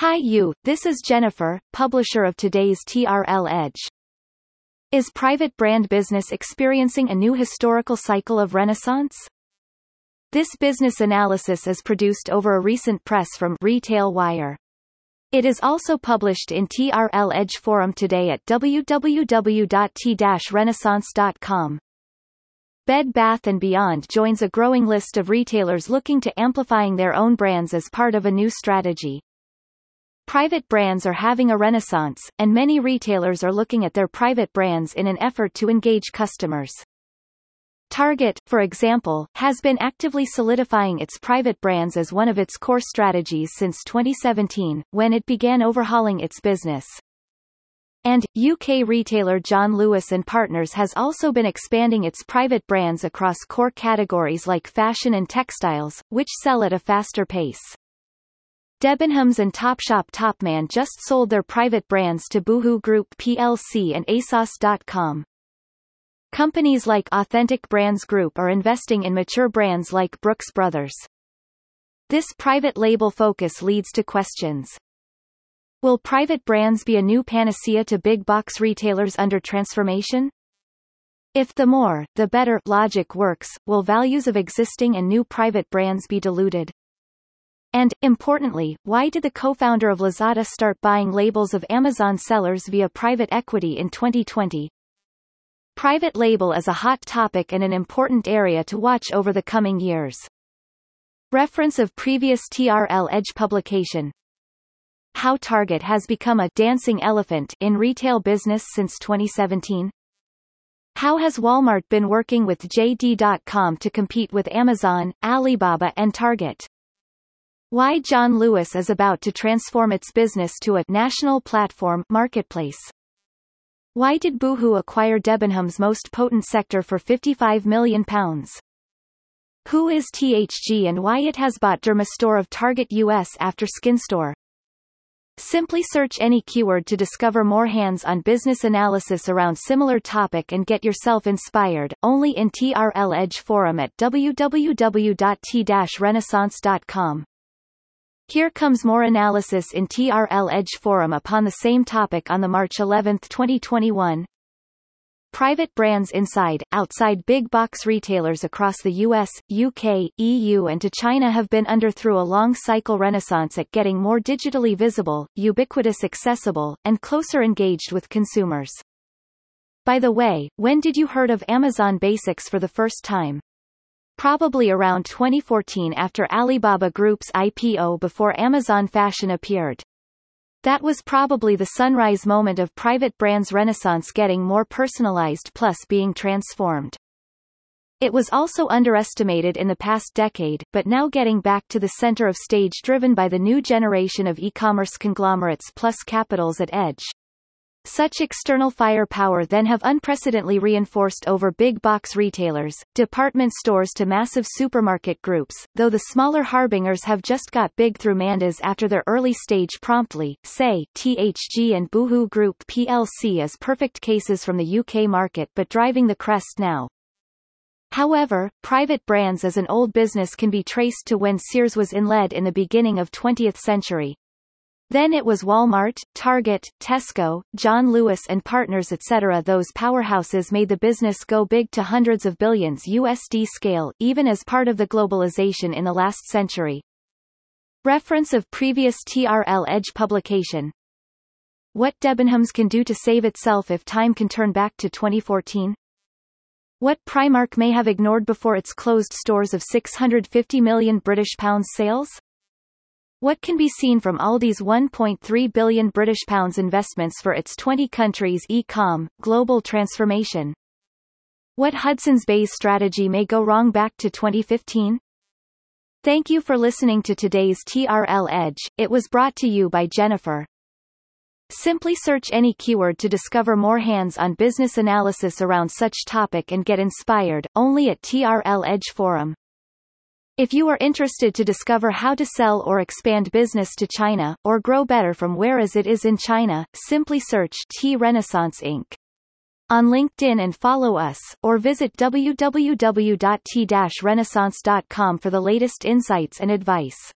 Hi you, this is Jennifer, publisher of today's TRL Edge. Is private brand business experiencing a new historical cycle of renaissance? This business analysis is produced over a recent press from Retail Wire. It is also published in TRL Edge forum today at www.t-renaissance.com. Bed Bath & Beyond joins a growing list of retailers looking to amplifying their own brands as part of a new strategy. Private brands are having a renaissance, and many retailers are looking at their private brands in an effort to engage customers. Target, for example, has been actively solidifying its private brands as one of its core strategies since 2017, when it began overhauling its business. And, UK retailer John Lewis & Partners has also been expanding its private brands across core categories like fashion and textiles, which sell at a faster pace. Debenhams and Topshop Topman just sold their private brands to Boohoo Group plc and ASOS.com. Companies like Authentic Brands Group are investing in mature brands like Brooks Brothers. This private label focus leads to questions. Will private brands be a new panacea to big box retailers under transformation? If the more, the better logic works, will values of existing and new private brands be diluted? And, importantly, why did the co-founder of Lazada start buying labels of Amazon sellers via private equity in 2020? Private label is a hot topic and an important area to watch over the coming years. Reference of previous TRL Edge publication. How Target has become a dancing elephant in retail business since 2017. How has Walmart been working with JD.com to compete with Amazon, Alibaba and Target? Why John Lewis is about to transform its business to a national platform marketplace. Why did Boohoo acquire Debenhams' most potent sector for £55 million? Who is THG and why it has bought Dermstore of Target US after SkinStore? Simply search any keyword to discover more hands-on business analysis around similar topic and get yourself inspired, only in TRL Edge forum at www.t-renaissance.com. Here comes more analysis in TRL Edge Forum upon the same topic on the March 11, 2021. Private brands inside, outside big box retailers across the US, UK, EU and to China have been under through a long cycle renaissance at getting more digitally visible, ubiquitous accessible, and closer engaged with consumers. By the way, when did you heard of Amazon Basics for the first time? Probably around 2014 after Alibaba Group's IPO before Amazon Fashion appeared. That was probably the sunrise moment of private brands renaissance getting more personalized plus being transformed. It was also underestimated in the past decade, but now getting back to the center of stage driven by the new generation of e-commerce conglomerates plus capitals at edge. Such external firepower then have unprecedentedly reinforced over big box retailers, department stores to massive supermarket groups, though the smaller harbingers have just got big through M&As after their early stage promptly, say, THG and Boohoo Group plc as perfect cases from the UK market but driving the crest now. However, private brands as an old business can be traced to when Sears was in lead in the beginning of 20th century. Then it was Walmart, Target, Tesco, John Lewis and Partners etc. Those powerhouses made the business go big to hundreds of billions USD scale, even as part of the globalization in the last century. Reference of previous TRL Edge publication. What Debenhams can do to save itself if time can turn back to 2014? What Primark may have ignored before its closed stores of 650 million British pounds sales? What can be seen from Aldi's 1.3 billion British pounds investments for its 20 countries e-com, global transformation? What Hudson's Bay's strategy may go wrong back to 2015? Thank you for listening to today's TRL Edge. It was brought to you by Jennifer. Simply search any keyword to discover more hands-on business analysis around such topic and get inspired, only at TRL Edge Forum. If you are interested to discover how to sell or expand business to China, or grow better from where as it is in China, simply search T Renaissance Inc. on LinkedIn and follow us, or visit www.t-renaissance.com for the latest insights and advice.